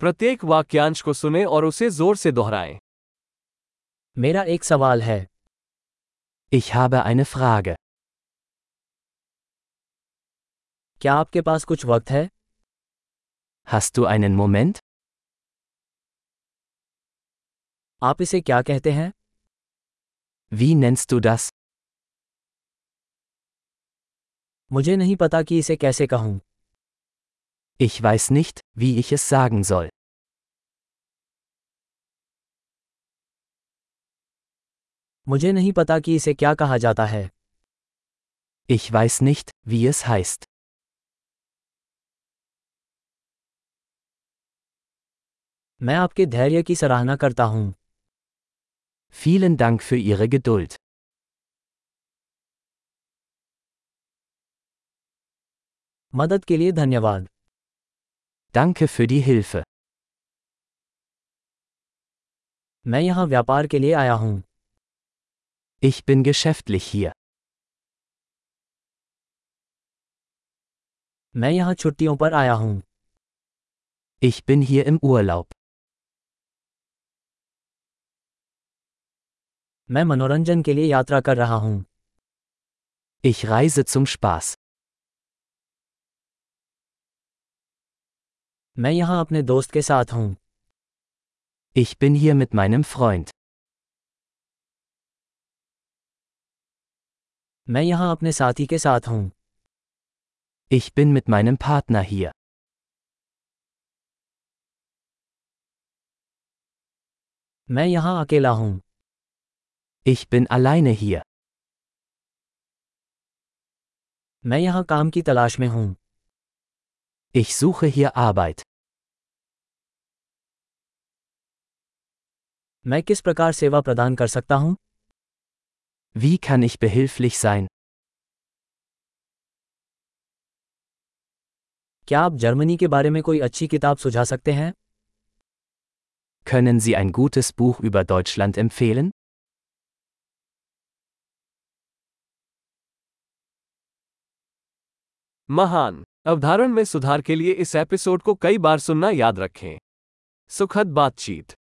प्रत्येक वाक्यांश को सुने और उसे ज़ोर से दोहराएँ मेरा एक सवाल है Ich habe eine Frage. क्या आपके पास कुछ वक्त है Hast du einen Moment? आप इसे क्या कहते हैं Wie nennst du das? मुझे नहीं पता कि इसे कैसे कहूँ Ich weiß nicht, wie ich es sagen soll. मुझे नहीं पता कि इसे क्या कहा जाता है Ich weiß nicht, wie es heißt. मैं आपके धैर्य की सराहना करता हूँ Vielen Dank für Ihre Geduld. मदद के लिए धन्यवाद Danke für die Hilfe. मैं यहाँ व्यापार के लिए आया हूँ Ich bin geschäftlich hier. मैं यहाँ छुट्टियों पर आया हूँ Ich bin hier im Urlaub. मैं मनोरंजन के लिए यात्रा कर रहा हूँ Ich reise zum Spaß. मैं यहाँ अपने दोस्त के साथ हूँ Ich bin hier mit meinem Freund. मैं यहाँ अपने साथी के साथ हूँ Ich bin mit meinem Partner hier. मैं यहाँ अकेला हूँ Ich bin alleine hier. मैं यहाँ काम की तलाश में हूँ Ich suche hier Arbeit. मैं किस प्रकार सेवा प्रदान कर सकता हूँ Wie kann ich behilflich sein? क्या आप जर्मनी के बारे में कोई अच्छी किताब सुझा सकते हैं Können Sie ein gutes Buch über Deutschland empfehlen? महान अवधारण में सुधार के लिए इस एपिसोड को कई बार सुनना याद रखें। सुखद बातचीत।